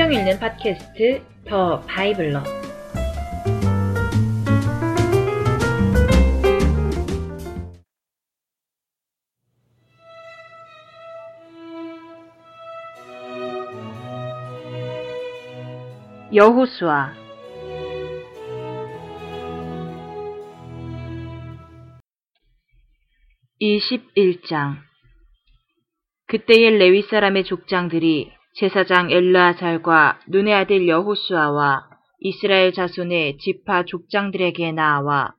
성경 읽는 팟캐스트 더 바이블러. 여호수아. 21장. 그때의 레위 사람의 족장들이 제사장 엘르아살과 눈의 아들 여호수아와 이스라엘 자손의 지파 족장들에게 나와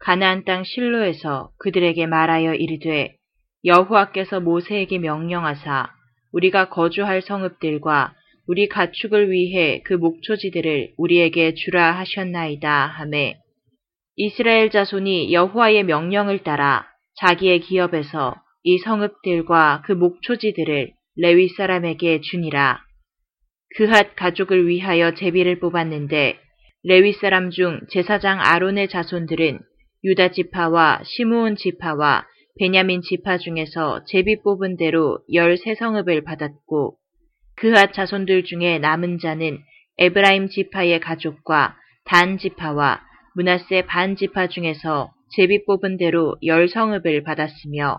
가나안 땅 실로에서 그들에게 말하여 이르되 여호와께서 모세에게 명령하사 우리가 거주할 성읍들과 우리 가축을 위해 그 목초지들을 우리에게 주라 하셨나이다 하매 이스라엘 자손이 여호와의 명령을 따라 자기의 기업에서 이 성읍들과 그 목초지들을 레위 사람에게 주니라. 그핫 가족을 위하여 제비를 뽑았는데 레위 사람 중 제사장 아론의 자손들은 유다 지파와 시므온 지파와 베냐민 지파 중에서 제비 뽑은 대로 열세 성읍을 받았고 그핫 자손들 중에 남은 자는 에브라임 지파의 가족과 단 지파와 문하세 반 지파 중에서 제비 뽑은 대로 열 성읍을 받았으며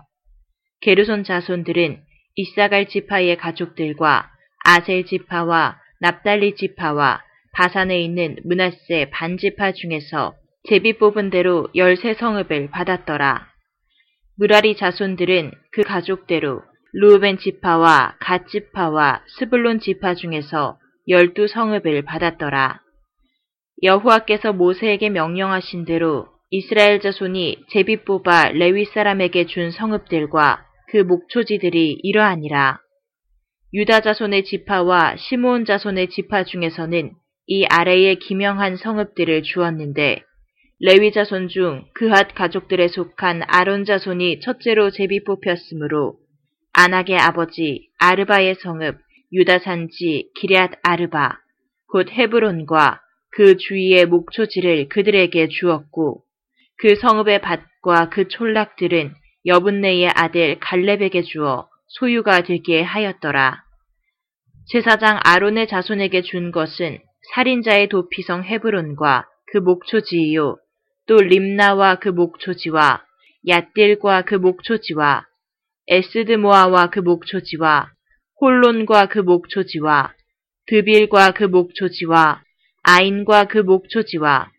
게르손 자손들은 이사갈 지파의 가족들과 아셀 지파와 납달리 지파와 바산에 있는 문하세 반지파 중에서 제비 뽑은 대로 열세 성읍을 받았더라. 무라리 자손들은 그 가족대로 루벤 지파와 갓 지파와 스불론 지파 중에서 열두 성읍을 받았더라. 여호와께서 모세에게 명령하신 대로 이스라엘 자손이 제비 뽑아 레위 사람에게 준 성읍들과 그 목초지들이 이러하니라. 유다 자손의 지파와 시므온 자손의 지파 중에서는 이 아래의 기명한 성읍들을 주었는데 레위 자손 중 그핫 가족들에 속한 아론 자손이 첫째로 제비 뽑혔으므로 아낙의 아버지 아르바의 성읍 유다 산지 기리앗 아르바 곧 헤브론과 그 주위의 목초지를 그들에게 주었고 그 성읍의 밭과 그 촌락들은 여분네의 아들 갈렙에게 주어 소유가 되게 하였더라. 제사장 아론의 자손에게 준 것은 살인자의 도피성 헤브론과 그 목초지이요. 또 림나와 그 목초지와 얏딜과 그 목초지와 에스드모아와 그 목초지와 홀론과 그 목초지와 드빌과 그 목초지와 아인과 그 목초지와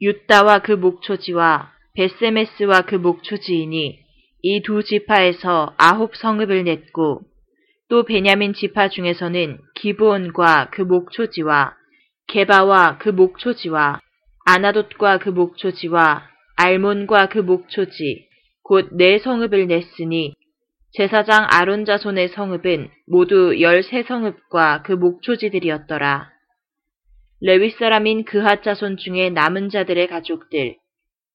유다와 그 목초지와 베세메스와 그 목초지이니 이 두 지파에서 아홉 성읍을 냈고 또 베냐민 지파 중에서는 기브온과 그 목초지와 게바와 그 목초지와 아나돗과 그 목초지와 알몬과 그 목초지 곧 네 성읍을 냈으니 제사장 아론 자손의 성읍은 모두 열세 성읍과 그 목초지들이었더라. 레위 사람인 그핫 자손 중에 남은 자들의 가족들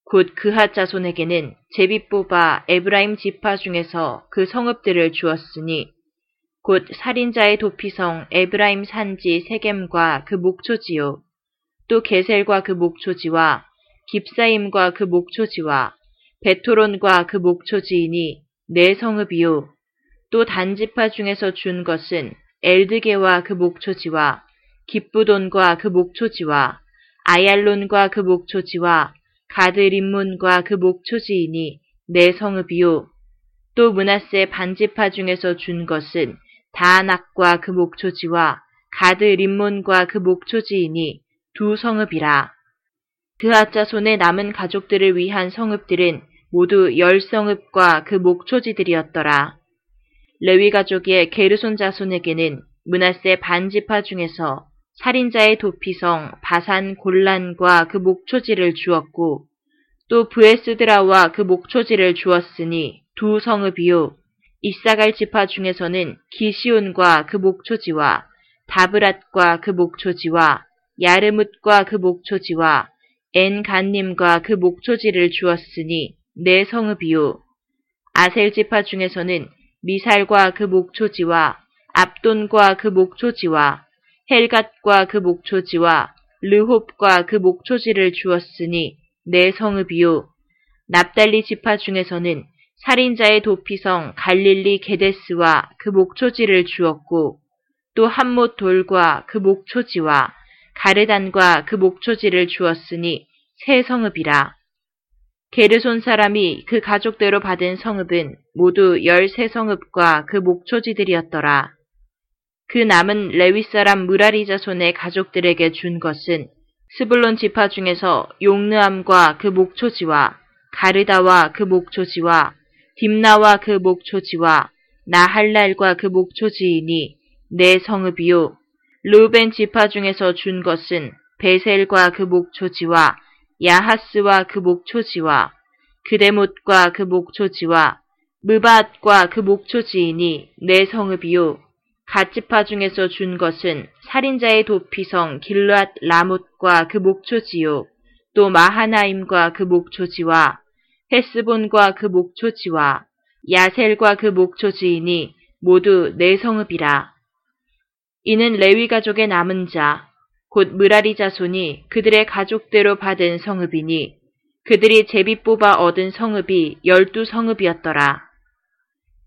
곧 그핫 자손에게는 제비 뽑아 에브라임 지파 중에서 그 성읍들을 주었으니 곧 살인자의 도피성 에브라임 산지 세겜과 그 목초지요. 또 게셀과 그 목초지와 깁사임과 그 목초지와 베토론과 그 목초지이니 네 성읍이요. 또 단지파 중에서 준 것은 엘드게와 그 목초지와 기쁘돈과 그 목초지와 아얄론과 그 목초지와 가드 림문과 그 목초지이니 내 성읍이요. 또 문하세 반지파 중에서 준 것은 다낙과 그 목초지와 가드림문과 그 목초지이니 두 성읍이라. 그하자 손에 남은 가족들을 위한 성읍들은 모두 열 성읍과 그 목초지들이었더라. 레위 가족의 게르손 자손에게는 문하세 반지파 중에서 살인자의 도피성 바산 골란과 그 목초지를 주었고 또 브에스드라와 그 목초지를 주었으니 두 성읍이요. 이사갈 지파 중에서는 기시온과 그 목초지와 다브랏과 그 목초지와 야르뭇과 그 목초지와 엔간님과 그 목초지를 주었으니 네 성읍이요. 아셀 지파 중에서는 미살과 그 목초지와 압돈과 그 목초지와 헬갓과 그 목초지와 르홉과 그 목초지를 주었으니 내 성읍이요. 납달리 지파 중에서는 살인자의 도피성 갈릴리 게데스와 그 목초지를 주었고 또 한못 돌과 그 목초지와 가르단과 그 목초지를 주었으니 세 성읍이라. 게르손 사람이 그 가족대로 받은 성읍은 모두 열세 성읍과 그 목초지들이었더라. 그 남은 레위 사람 무라리 자손의 가족들에게 준 것은 스불론 지파 중에서 용느암과 그 목초지와 가르다와 그 목초지와 딥나와 그 목초지와 나할랄과 그 목초지이니 내 성읍이요. 루벤 지파 중에서 준 것은 베셀과 그 목초지와 야하스와 그 목초지와 그데못과 그 목초지와 무밧과 그 목초지이니 내 성읍이요. 갓지파 중에서 준 것은 살인자의 도피성 길르앗 라못과 그 목초지요. 또 마하나임과 그 목초지와 헤스본과 그 목초지와 야셀과 그 목초지이니 모두 내 성읍이라. 이는 레위 가족의 남은 자, 곧 무라리 자손이 그들의 가족대로 받은 성읍이니 그들이 제비 뽑아 얻은 성읍이 열두 성읍이었더라.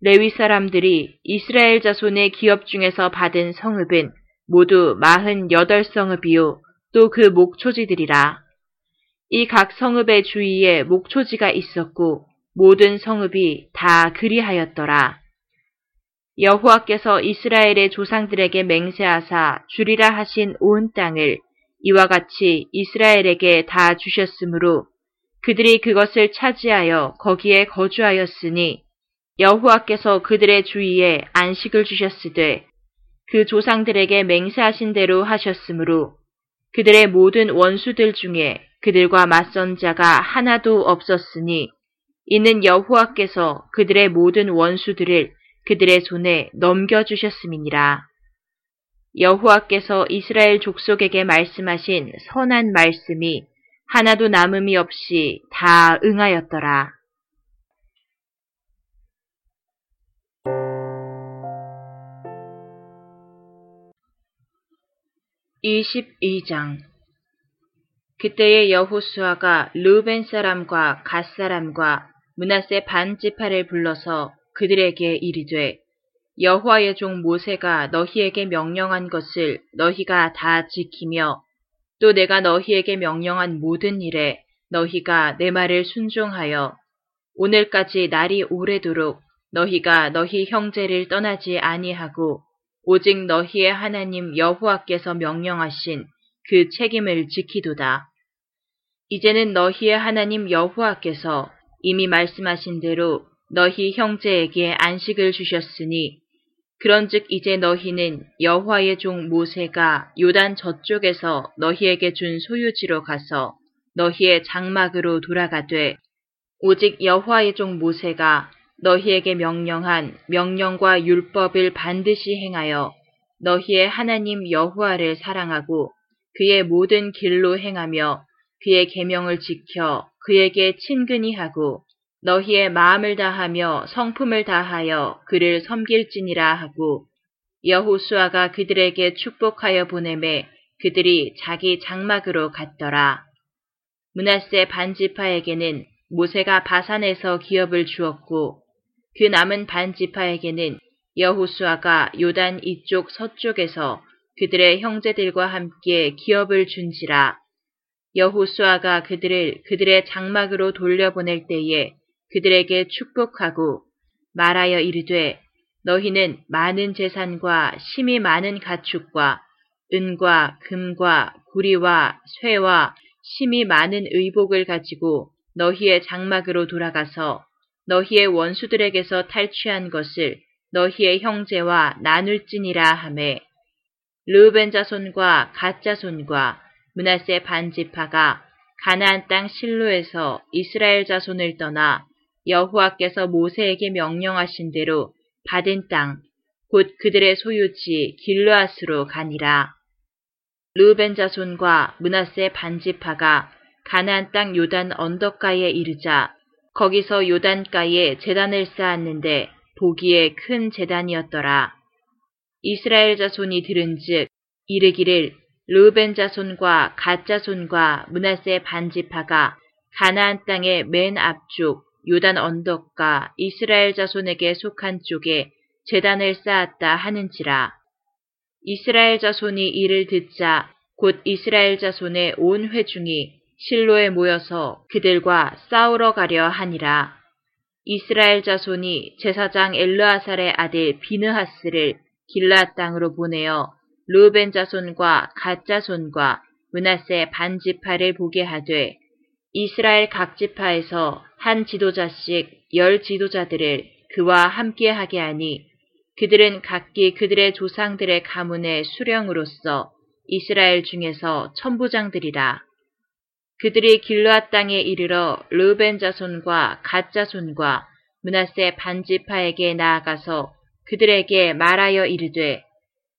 레위 사람들이 이스라엘 자손의 기업 중에서 받은 성읍은 모두 마흔 여덟 성읍이요 또 그 목초지들이라. 이 각 성읍의 주위에 목초지가 있었고 모든 성읍이 다 그리하였더라. 여호와께서 이스라엘의 조상들에게 맹세하사 주리라 하신 온 땅을 이와 같이 이스라엘에게 다 주셨으므로 그들이 그것을 차지하여 거기에 거주하였으니 여호와께서 그들의 주위에 안식을 주셨으되 그 조상들에게 맹세하신 대로 하셨으므로 그들의 모든 원수들 중에 그들과 맞선 자가 하나도 없었으니 이는 여호와께서 그들의 모든 원수들을 그들의 손에 넘겨주셨음이니라. 여호와께서 이스라엘 족속에게 말씀하신 선한 말씀이 하나도 남음이 없이 다 응하였더라. 22장. 그때의 여호수아가 르벤 사람과 갓 사람과 문하세 반 지파를 불러서 그들에게 이르되 여호와의 종 모세가 너희에게 명령한 것을 너희가 다 지키며 또 내가 너희에게 명령한 모든 일에 너희가 내 말을 순종하여 오늘까지 날이 오래도록 너희가 너희 형제를 떠나지 아니하고 오직 너희의 하나님 여호와께서 명령하신 그 책임을 지키도다. 이제는 너희의 하나님 여호와께서 이미 말씀하신 대로 너희 형제에게 안식을 주셨으니 그런즉 이제 너희는 여호와의 종 모세가 요단 저쪽에서 너희에게 준 소유지로 가서 너희의 장막으로 돌아가되 오직 여호와의 종 모세가 너희에게 명령한 명령과 율법을 반드시 행하여 너희의 하나님 여호와를 사랑하고 그의 모든 길로 행하며 그의 계명을 지켜 그에게 친근히 하고 너희의 마음을 다하며 성품을 다하여 그를 섬길지니라 하고 여호수아가 그들에게 축복하여 보내매 그들이 자기 장막으로 갔더라. 문하세 반지파에게는 모세가 바산에서 기업을 주었고 그 남은 반 지파에게는 여호수아가 요단 이쪽 서쪽에서 그들의 형제들과 함께 기업을 준지라. 여호수아가 그들을 그들의 장막으로 돌려보낼 때에 그들에게 축복하고 말하여 이르되 너희는 많은 재산과 심이 많은 가축과 은과 금과 구리와 쇠와 심이 많은 의복을 가지고 너희의 장막으로 돌아가서 너희의 원수들에게서 탈취한 것을 너희의 형제와 나눌지니라 하매 르벤 자손과 갓 자손과 문하세 반지파가 가나안 땅 실로에서 이스라엘 자손을 떠나 여호와께서 모세에게 명령하신 대로 받은 땅, 곧 그들의 소유지 길르앗으로 가니라. 르벤 자손과 문하세 반지파가 가나안 땅 요단 언덕가에 이르자 거기서 요단가에 재단을 쌓았는데 보기에 큰 재단이었더라. 이스라엘 자손이 들은즉 이르기를 르벤 자손과 갓 자손과 문하세 반지파가 가나안 땅의 맨 앞쪽 요단 언덕과 이스라엘 자손에게 속한 쪽에 재단을 쌓았다 하는지라. 이스라엘 자손이 이를 듣자 곧 이스라엘 자손의 온 회중이 실로에 모여서 그들과 싸우러 가려 하니라. 이스라엘 자손이 제사장 엘르아살의 아들 비느하스를 길라 땅으로 보내어 루벤 자손과 갓 자손과 문하세 반 지파를 보게 하되 이스라엘 각 지파에서 한 지도자씩 열 지도자들을 그와 함께 하게 하니 그들은 각기 그들의 조상들의 가문의 수령으로서 이스라엘 중에서 천부장들이라. 그들이 길르앗 땅에 이르러 르벤 자손과 갓 자손과 문하세 반지파에게 나아가서 그들에게 말하여 이르되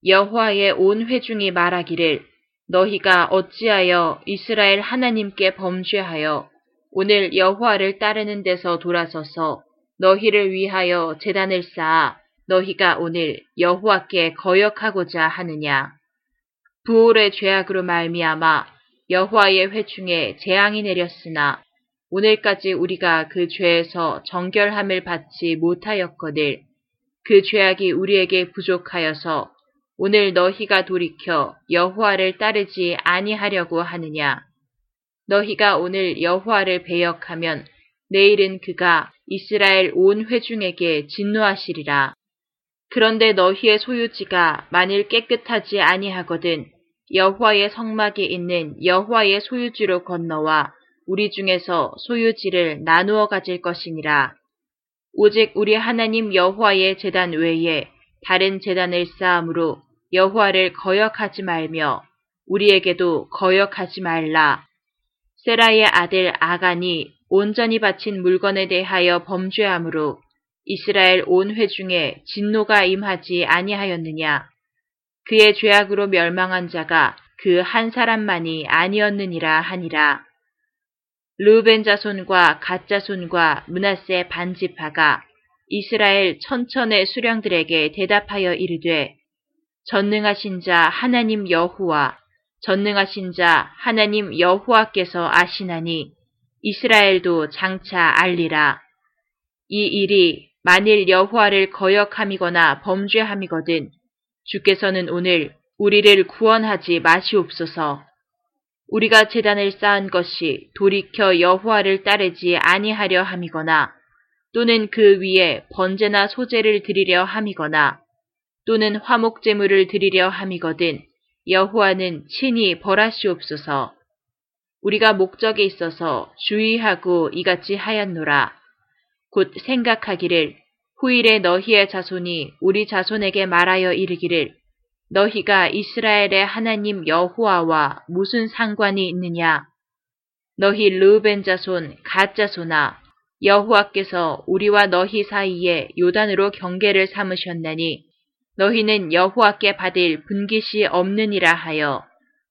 여호와의 온 회중이 말하기를 너희가 어찌하여 이스라엘 하나님께 범죄하여 오늘 여호와를 따르는 데서 돌아서서 너희를 위하여 재단을 쌓아 너희가 오늘 여호와께 거역하고자 하느냐? 부올의 죄악으로 말미암아 여호와의 회중에 재앙이 내렸으나 오늘까지 우리가 그 죄에서 정결함을 받지 못하였거늘 그 죄악이 우리에게 부족하여서 오늘 너희가 돌이켜 여호와를 따르지 아니하려고 하느냐 너희가 오늘 여호와를 배역하면 내일은 그가 이스라엘 온 회중에게 진노하시리라. 그런데 너희의 소유지가 만일 깨끗하지 아니하거든 여호와의 성막에 있는 여호와의 소유지로 건너와 우리 중에서 소유지를 나누어 가질 것이니라. 오직 우리 하나님 여호와의 재단 외에 다른 재단을 쌓음으로 여호와를 거역하지 말며 우리에게도 거역하지 말라. 세라의 아들 아간이 온전히 바친 물건에 대하여 범죄함으로 이스라엘 온 회중에 진노가 임하지 아니하였느냐. 그의 죄악으로 멸망한 자가 그 한 사람만이 아니었느니라 하니라. 르벤 자손과 갓 자손과 문하세 반지파가 이스라엘 천천의 수령들에게 대답하여 이르되 전능하신 자 하나님 여호와 전능하신 자 하나님 여호와께서 아시나니 이스라엘도 장차 알리라. 이 일이 만일 여호와를 거역함이거나 범죄함이거든 주께서는 오늘 우리를 구원하지 마시옵소서. 우리가 재단을 쌓은 것이 돌이켜 여호와를 따르지 아니하려 함이거나 또는 그 위에 번제나 소제를 드리려 함이거나 또는 화목 제물을 드리려 함이거든 여호와는 친히 벌하시옵소서. 우리가 목적에 있어서 주의하고 이같이 하였노라. 곧 생각하기를 후일에 너희의 자손이 우리 자손에게 말하여 이르기를 너희가 이스라엘의 하나님 여호와와 무슨 상관이 있느냐? 너희 르벤 자손, 갓 자손아, 여호와께서 우리와 너희 사이에 요단으로 경계를 삼으셨나니 너희는 여호와께 받을 분깃이 없느니라 하여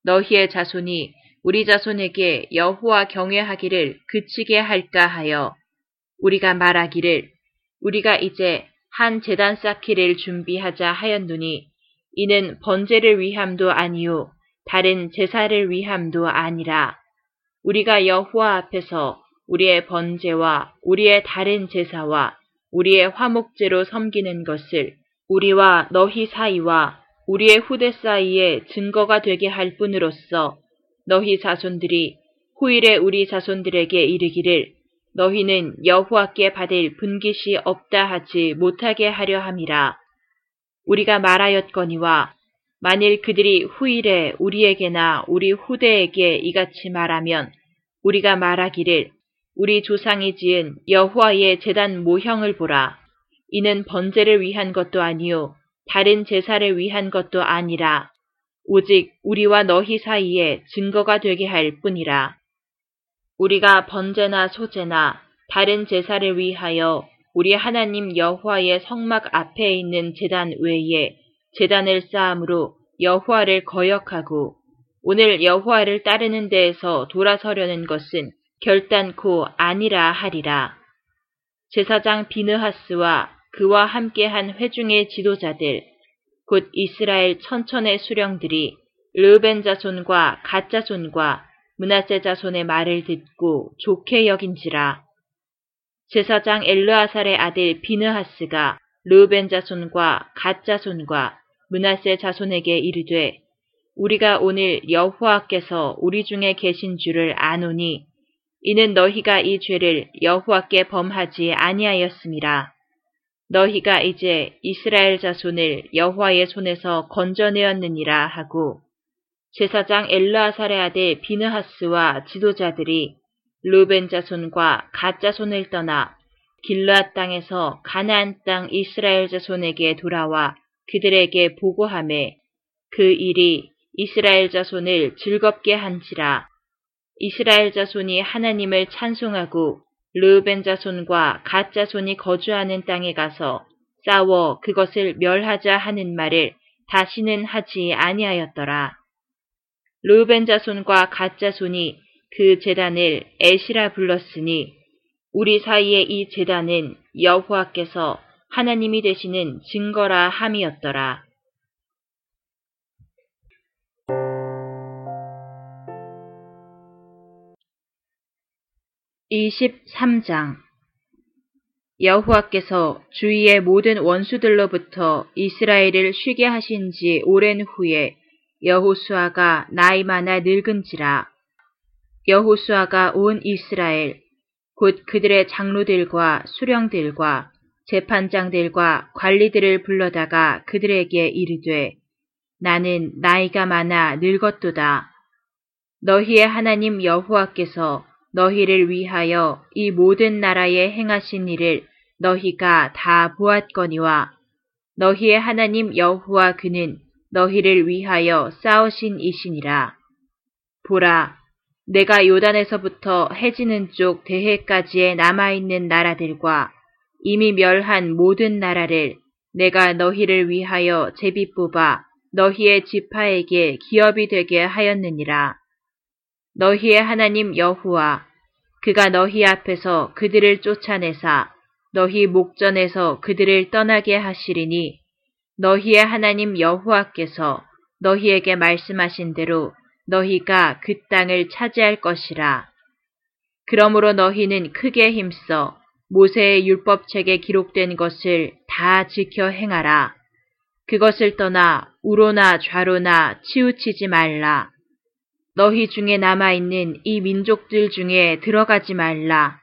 너희의 자손이 우리 자손에게 여호와 경외하기를 그치게 할까 하여 우리가 말하기를 우리가 이제 한 재단 쌓기를 준비하자 하였노니 이는 번제를 위함도 아니요 다른 제사를 위함도 아니라 우리가 여호와 앞에서 우리의 번제와 우리의 다른 제사와 우리의 화목제로 섬기는 것을 우리와 너희 사이와 우리의 후대 사이에 증거가 되게 할 뿐으로써 너희 자손들이 후일에 우리 자손들에게 이르기를 너희는 여호와께 받을 분깃이 없다 하지 못하게 하려 함이라. 우리가 말하였거니와 만일 그들이 후일에 우리에게나 우리 후대에게 이같이 말하면 우리가 말하기를 우리 조상이 지은 여호와의 재단 모형을 보라. 이는 번제를 위한 것도 아니요 다른 제사를 위한 것도 아니라 오직 우리와 너희 사이에 증거가 되게 할 뿐이라. 우리가 번제나 소제나 다른 제사를 위하여 우리 하나님 여호와의 성막 앞에 있는 제단 외에 제단을 쌓음으로 여호와를 거역하고 오늘 여호와를 따르는 데에서 돌아서려는 것은 결단코 아니라 하리라. 제사장 비느하스와 그와 함께한 회중의 지도자들, 곧 이스라엘 천천의 수령들이 르벤 자손과 갓 자손과 문하세 자손의 말을 듣고 좋게 여긴지라. 제사장 엘르아살의 아들 비느하스가 르벤 자손과 갓 자손과 문하세 자손에게 이르되 우리가 오늘 여호와께서 우리 중에 계신 줄을 아노니 이는 너희가 이 죄를 여호와께 범하지 아니하였음이라. 너희가 이제 이스라엘 자손을 여호와의 손에서 건져내었느니라 하고 제사장 엘르아살의 아들 비느하스와 지도자들이 루벤 자손과 갓 자손을 떠나 길르앗 땅에서 가나안 땅 이스라엘 자손에게 돌아와 그들에게 보고함에 그 일이 이스라엘 자손을 즐겁게 한지라 이스라엘 자손이 하나님을 찬송하고 르벤 자손과 갓 자손이 거주하는 땅에 가서 싸워 그것을 멸하자 하는 말을 다시는 하지 아니하였더라. 르벤 자손과 갓 자손이 그 재단을 에시라 불렀으니 우리 사이의 이 재단은 여호와께서 하나님이 되시는 증거라 함이었더라. 23장 여호와께서 주위의 모든 원수들로부터 이스라엘을 쉬게 하신 지 오랜 후에 여호수아가 나이 많아 늙은지라 여호수아가 온 이스라엘 곧 그들의 장로들과 수령들과 재판장들과 관리들을 불러다가 그들에게 이르되 나는 나이가 많아 늙었도다. 너희의 하나님 여호와께서 너희를 위하여 이 모든 나라에 행하신 일을 너희가 다 보았거니와 너희의 하나님 여호와 그는 너희를 위하여 싸우신 이시니라. 보라, 내가 요단에서부터 해지는 쪽 대해까지에 남아있는 나라들과 이미 멸한 모든 나라를 내가 너희를 위하여 제비 뽑아 너희의 지파에게 기업이 되게 하였느니라. 너희의 하나님 여호와 그가 너희 앞에서 그들을 쫓아내사 너희 목전에서 그들을 떠나게 하시리니 너희의 하나님 여호와께서 너희에게 말씀하신 대로 너희가 그 땅을 차지할 것이라. 그러므로 너희는 크게 힘써 모세의 율법책에 기록된 것을 다 지켜 행하라. 그것을 떠나 우로나 좌로나 치우치지 말라. 너희 중에 남아있는 이 민족들 중에 들어가지 말라.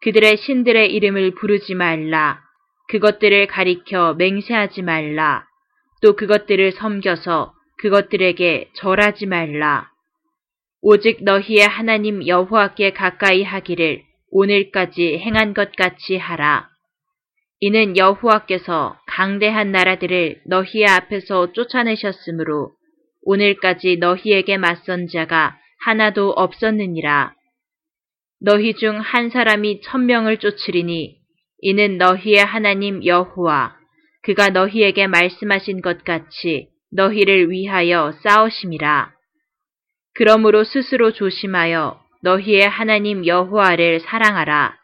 그들의 신들의 이름을 부르지 말라. 그것들을 가리켜 맹세하지 말라. 또 그것들을 섬겨서 그것들에게 절하지 말라. 오직 너희의 하나님 여호와께 가까이 하기를 오늘까지 행한 것 같이 하라. 이는 여호와께서 강대한 나라들을 너희의 앞에서 쫓아내셨으므로 오늘까지 너희에게 맞선 자가 하나도 없었느니라. 너희 중 한 사람이 천명을 쫓으리니 이는 너희의 하나님 여호와 그가 너희에게 말씀하신 것 같이 너희를 위하여 싸우심이라. 그러므로 스스로 조심하여 너희의 하나님 여호와를 사랑하라.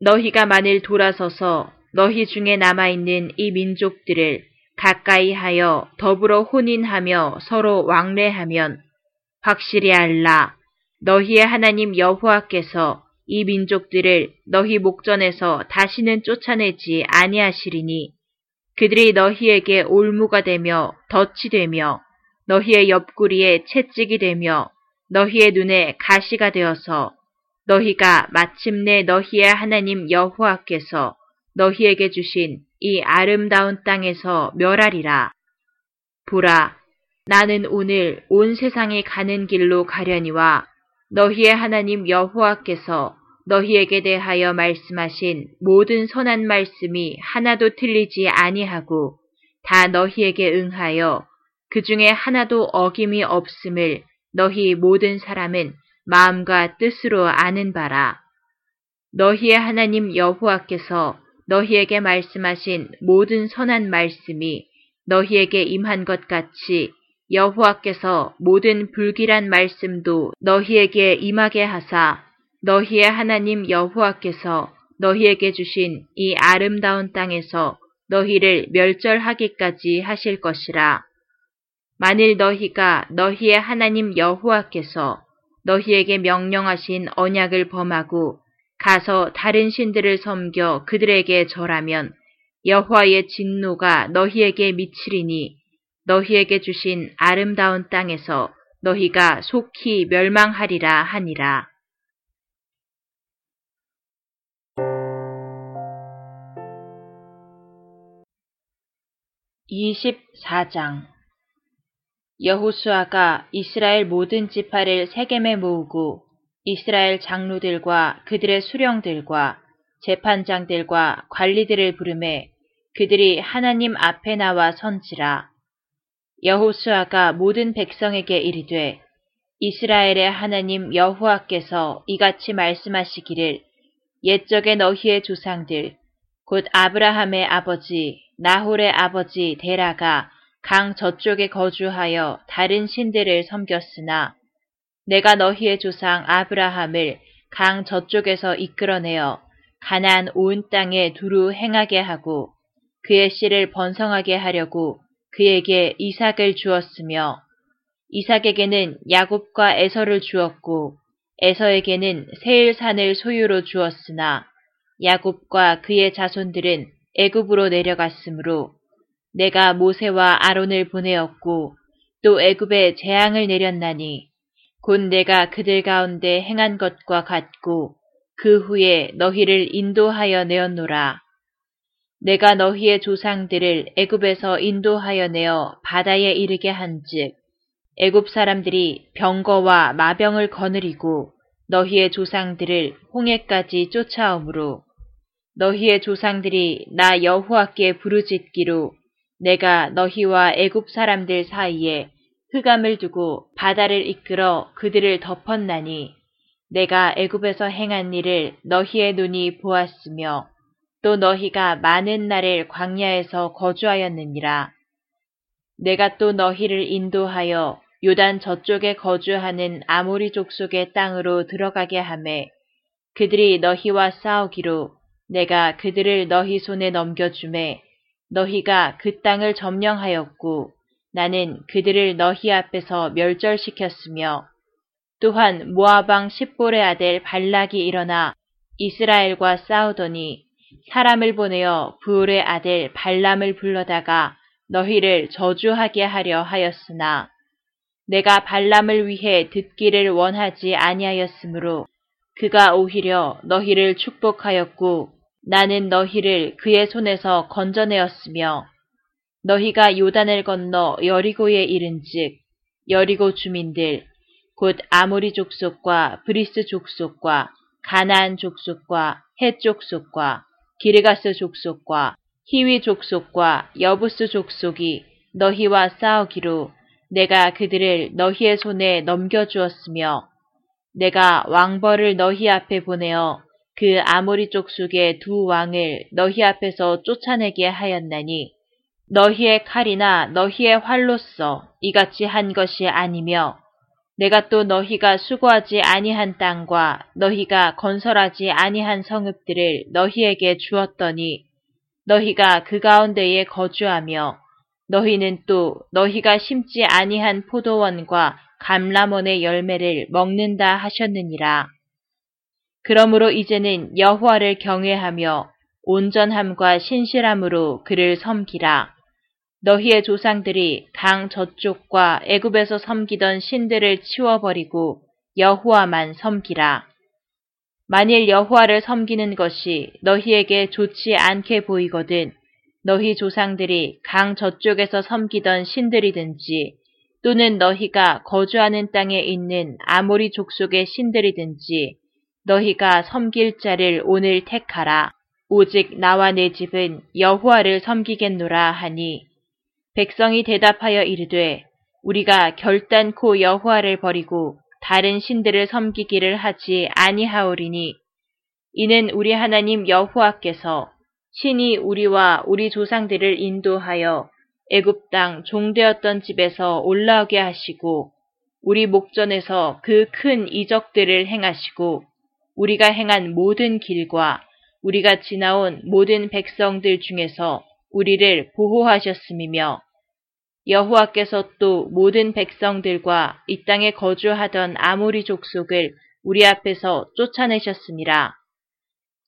너희가 만일 돌아서서 너희 중에 남아있는 이 민족들을 가까이 하여 더불어 혼인하며 서로 왕래하면 확실히 알라. 너희의 하나님 여호와께서 이 민족들을 너희 목전에서 다시는 쫓아내지 아니하시리니 그들이 너희에게 올무가 되며 덫이 되며 너희의 옆구리에 채찍이 되며 너희의 눈에 가시가 되어서 너희가 마침내 너희의 하나님 여호와께서 너희에게 주신 이 아름다운 땅에서 멸하리라. 보라, 나는 오늘 온 세상에 가는 길로 가려니와 너희의 하나님 여호와께서 너희에게 대하여 말씀하신 모든 선한 말씀이 하나도 틀리지 아니하고 다 너희에게 응하여 그 중에 하나도 어김이 없음을 너희 모든 사람은 마음과 뜻으로 아는 바라. 너희의 하나님 여호와께서 너희에게 말씀하신 모든 선한 말씀이 너희에게 임한 것 같이 여호와께서 모든 불길한 말씀도 너희에게 임하게 하사 너희의 하나님 여호와께서 너희에게 주신 이 아름다운 땅에서 너희를 멸절하기까지 하실 것이라. 만일 너희가 너희의 하나님 여호와께서 너희에게 명령하신 언약을 범하고 가서 다른 신들을 섬겨 그들에게 절하면 여호와의 진노가 너희에게 미치리니 너희에게 주신 아름다운 땅에서 너희가 속히 멸망하리라 하니라. 24장 여호수아가 이스라엘 모든 지파를 세겜에 모으고 이스라엘 장로들과 그들의 수령들과 재판장들과 관리들을 부르매 그들이 하나님 앞에 나와 선지라. 여호수아가 모든 백성에게 이르되 이스라엘의 하나님 여호와께서 이같이 말씀하시기를 옛적의 너희의 조상들 곧 아브라함의 아버지 나홀의 아버지 데라가 강 저쪽에 거주하여 다른 신들을 섬겼으나 내가 너희의 조상 아브라함을 강 저쪽에서 이끌어내어 가난 온 땅에 두루 행하게 하고 그의 씨를 번성하게 하려고 그에게 이삭을 주었으며 이삭에게는 야곱과 에서를 주었고 에서에게는 세일산을 소유로 주었으나 야곱과 그의 자손들은 애굽으로 내려갔으므로 내가 모세와 아론을 보내었고 또 애굽에 재앙을 내렸나니 곧 내가 그들 가운데 행한 것과 같고 그 후에 너희를 인도하여 내었노라. 내가 너희의 조상들을 애굽에서 인도하여 내어 바다에 이르게 한즉 애굽 사람들이 병거와 마병을 거느리고 너희의 조상들을 홍해까지 쫓아오므로 너희의 조상들이 나 여호와께 부르짖기로 내가 너희와 애굽 사람들 사이에 흑암을 두고 바다를 이끌어 그들을 덮었나니 내가 애굽에서 행한 일을 너희의 눈이 보았으며 또 너희가 많은 날을 광야에서 거주하였느니라. 내가 또 너희를 인도하여 요단 저쪽에 거주하는 아모리 족속의 땅으로 들어가게 하매 그들이 너희와 싸우기로 내가 그들을 너희 손에 넘겨주매 너희가 그 땅을 점령하였고 나는 그들을 너희 앞에서 멸절시켰으며 또한 모아방 십볼의 아들 발락이 일어나 이스라엘과 싸우더니 사람을 보내어 부울의 아들 발람을 불러다가 너희를 저주하게 하려 하였으나 내가 발람을 위해 듣기를 원하지 아니하였으므로 그가 오히려 너희를 축복하였고 나는 너희를 그의 손에서 건져내었으며 너희가 요단을 건너 여리고에 이른즉 여리고 주민들 곧 아모리 족속과 브리스 족속과 가나안 족속과 헷 족속과 기르가스 족속과 히위 족속과 여부스 족속이 너희와 싸우기로 내가 그들을 너희의 손에 넘겨주었으며 내가 왕벌을 너희 앞에 보내어 그 아모리 족속의 두 왕을 너희 앞에서 쫓아내게 하였나니 너희의 칼이나 너희의 활로써 이같이 한 것이 아니며 내가 또 너희가 수고하지 아니한 땅과 너희가 건설하지 아니한 성읍들을 너희에게 주었더니 너희가 그 가운데에 거주하며 너희는 또 너희가 심지 아니한 포도원과 감람원의 열매를 먹는다 하셨느니라. 그러므로 이제는 여호와를 경외하며 온전함과 신실함으로 그를 섬기라. 너희의 조상들이 강 저쪽과 애굽에서 섬기던 신들을 치워버리고 여호와만 섬기라. 만일 여호와를 섬기는 것이 너희에게 좋지 않게 보이거든 너희 조상들이 강 저쪽에서 섬기던 신들이든지 또는 너희가 거주하는 땅에 있는 아모리 족속의 신들이든지 너희가 섬길 자를 오늘 택하라. 오직 나와 내 집은 여호와를 섬기겠노라 하니 백성이 대답하여 이르되 우리가 결단코 여호와를 버리고 다른 신들을 섬기기를 하지 아니하오리니 이는 우리 하나님 여호와께서 신이 우리와 우리 조상들을 인도하여 애굽 땅 종되었던 집에서 올라오게 하시고 우리 목전에서 그 큰 이적들을 행하시고 우리가 행한 모든 길과 우리가 지나온 모든 백성들 중에서 우리를 보호하셨음이며 여호와께서 또 모든 백성들과 이 땅에 거주하던 아모리 족속을 우리 앞에서 쫓아내셨습니다.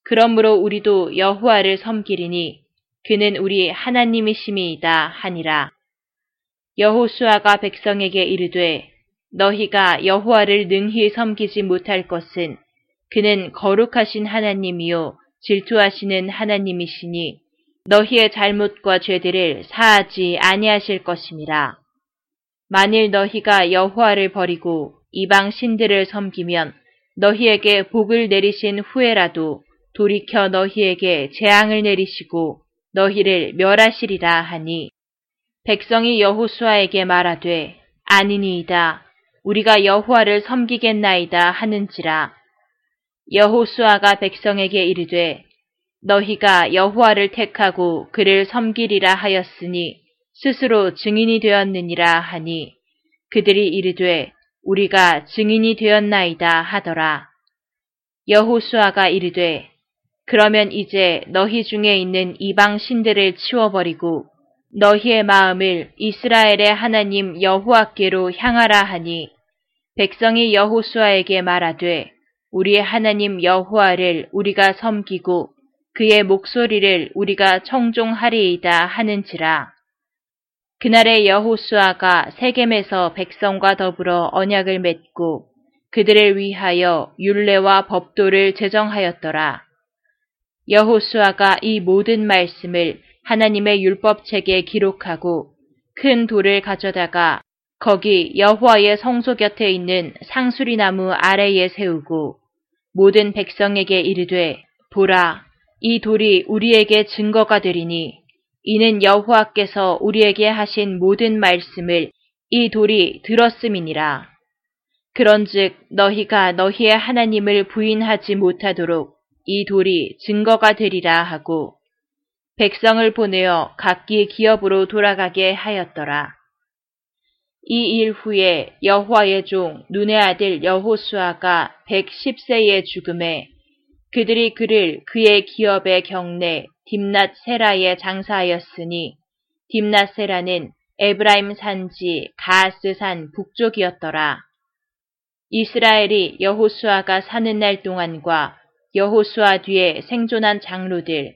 그러므로 우리도 여호와를 섬기리니 그는 우리 하나님이심이이다 하니라. 여호수아가 백성에게 이르되 너희가 여호와를 능히 섬기지 못할 것은 그는 거룩하신 하나님이요 질투하시는 하나님이시니 너희의 잘못과 죄들을 사하지 아니하실 것임이라. 만일 너희가 여호와를 버리고 이방 신들을 섬기면 너희에게 복을 내리신 후에라도 돌이켜 너희에게 재앙을 내리시고 너희를 멸하시리라 하니 백성이 여호수아에게 말하되 아니니이다 우리가 여호와를 섬기겠나이다 하는지라 여호수아가 백성에게 이르되 너희가 여호와를 택하고 그를 섬기리라 하였으니 스스로 증인이 되었느니라 하니 그들이 이르되 우리가 증인이 되었나이다 하더라. 여호수아가 이르되 그러면 이제 너희 중에 있는 이방 신들을 치워버리고 너희의 마음을 이스라엘의 하나님 여호와께로 향하라 하니 백성이 여호수아에게 말하되 우리의 하나님 여호와를 우리가 섬기고 그의 목소리를 우리가 청종하리이다 하는지라. 그날에 여호수아가 세겜에서 백성과 더불어 언약을 맺고 그들을 위하여 율례와 법도를 제정하였더라. 여호수아가 이 모든 말씀을 하나님의 율법책에 기록하고 큰 돌을 가져다가 거기 여호와의 성소 곁에 있는 상수리 나무 아래에 세우고 모든 백성에게 이르되 보라 이 돌이 우리에게 증거가 되리니 이는 여호와께서 우리에게 하신 모든 말씀을 이 돌이 들었음이니라. 그런즉 너희가 너희의 하나님을 부인하지 못하도록 이 돌이 증거가 되리라 하고 백성을 보내어 각기 기업으로 돌아가게 하였더라. 이 일 후에 여호와의 종 눈의 아들 여호수아가 110세의 죽음에 그들이 그를 그의 기업의 경내 딥낫 세라에 장사하였으니 딥낫 세라는 에브라임 산지 가스 산 북쪽이었더라. 이스라엘이 여호수아가 사는 날 동안과 여호수아 뒤에 생존한 장로들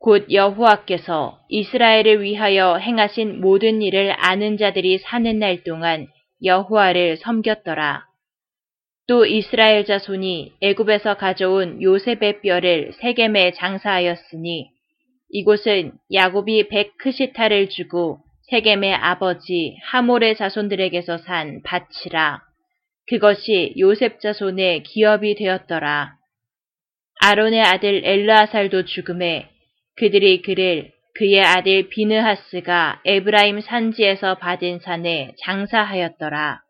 곧 여호와께서 이스라엘을 위하여 행하신 모든 일을 아는 자들이 사는 날 동안 여호와를 섬겼더라. 또 이스라엘 자손이 애굽에서 가져온 요셉의 뼈를 세겜에 장사하였으니 이곳은 야곱이 백크시타를 주고 세겜의 아버지 하몰의 자손들에게서 산 밭이라. 그것이 요셉 자손의 기업이 되었더라. 아론의 아들 엘르아살도 죽음에 그들이 그를 그의 아들 비느하스가 에브라임 산지에서 받은 산에 장사하였더라.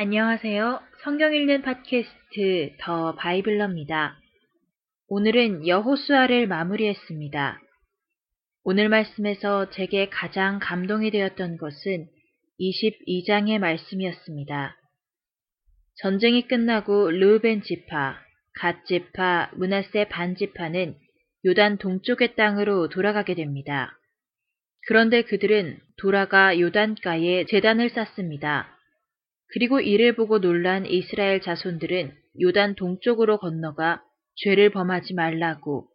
안녕하세요. 성경 읽는 팟캐스트 더 바이블러입니다. 오늘은 여호수아를 마무리했습니다. 오늘 말씀에서 제게 가장 감동이 되었던 것은 22장의 말씀이었습니다. 전쟁이 끝나고 르벤 지파, 갓 지파, 문하세 반 지파는 요단 동쪽의 땅으로 돌아가게 됩니다. 그런데 그들은 돌아가 요단가에 재단을 쌓습니다. 그리고 이를 보고 놀란 이스라엘 자손들은 요단 동쪽으로 건너가 죄를 범하지 말라고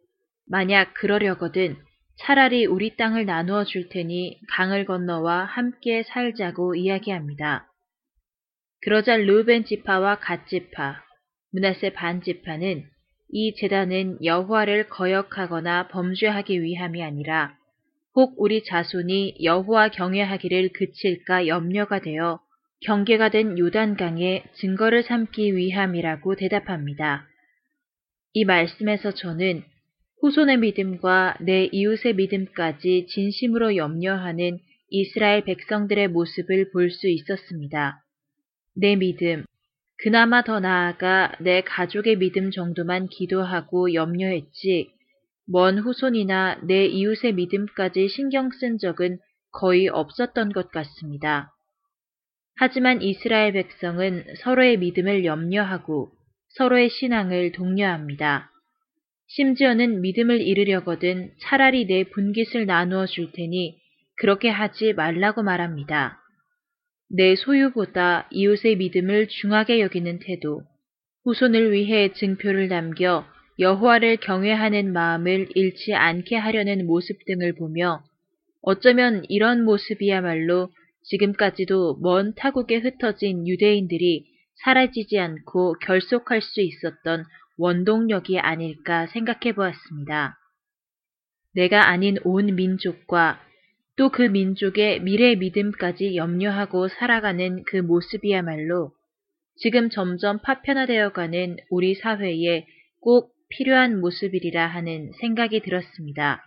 만약 그러려거든 차라리 우리 땅을 나누어 줄 테니 강을 건너와 함께 살자고 이야기합니다. 그러자 르벤 지파와 갓 지파, 문하세 반 지파는 이 재단은 여호와를 거역하거나 범죄하기 위함이 아니라 혹 우리 자손이 여호와 경외하기를 그칠까 염려가 되어 경계가 된 요단강에 증거를 삼기 위함이라고 대답합니다. 이 말씀에서 저는 후손의 믿음과 내 이웃의 믿음까지 진심으로 염려하는 이스라엘 백성들의 모습을 볼 수 있었습니다. 내 믿음, 그나마 더 나아가 내 가족의 믿음 정도만 기도하고 염려했지, 먼 후손이나 내 이웃의 믿음까지 신경 쓴 적은 거의 없었던 것 같습니다. 하지만 이스라엘 백성은 서로의 믿음을 염려하고 서로의 신앙을 독려합니다. 심지어는 믿음을 잃으려거든 차라리 내 분깃을 나누어 줄 테니 그렇게 하지 말라고 말합니다. 내 소유보다 이웃의 믿음을 중하게 여기는 태도, 후손을 위해 증표를 남겨 여호와를 경외하는 마음을 잃지 않게 하려는 모습 등을 보며 어쩌면 이런 모습이야말로 지금까지도 먼 타국에 흩어진 유대인들이 사라지지 않고 결속할 수 있었던 원동력이 아닐까 생각해 보았습니다. 내가 아닌 온 민족과 또 그 민족의 미래 믿음까지 염려하고 살아가는 그 모습이야말로 지금 점점 파편화되어가는 우리 사회에 꼭 필요한 모습이리라 하는 생각이 들었습니다.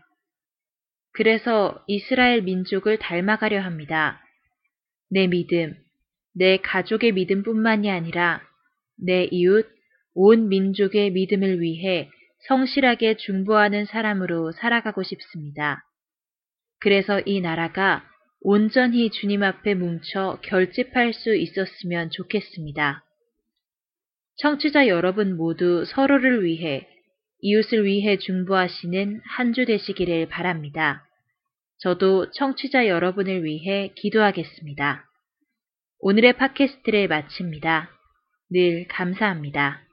그래서 이스라엘 민족을 닮아가려 합니다. 내 믿음, 내 가족의 믿음뿐만이 아니라 내 이웃, 온 민족의 믿음을 위해 성실하게 중보하는 사람으로 살아가고 싶습니다. 그래서 이 나라가 온전히 주님 앞에 뭉쳐 결집할 수 있었으면 좋겠습니다. 청취자 여러분 모두 서로를 위해 이웃을 위해 중보하시는 한 주 되시기를 바랍니다. 저도 청취자 여러분을 위해 기도하겠습니다. 오늘의 팟캐스트를 마칩니다. 늘 감사합니다.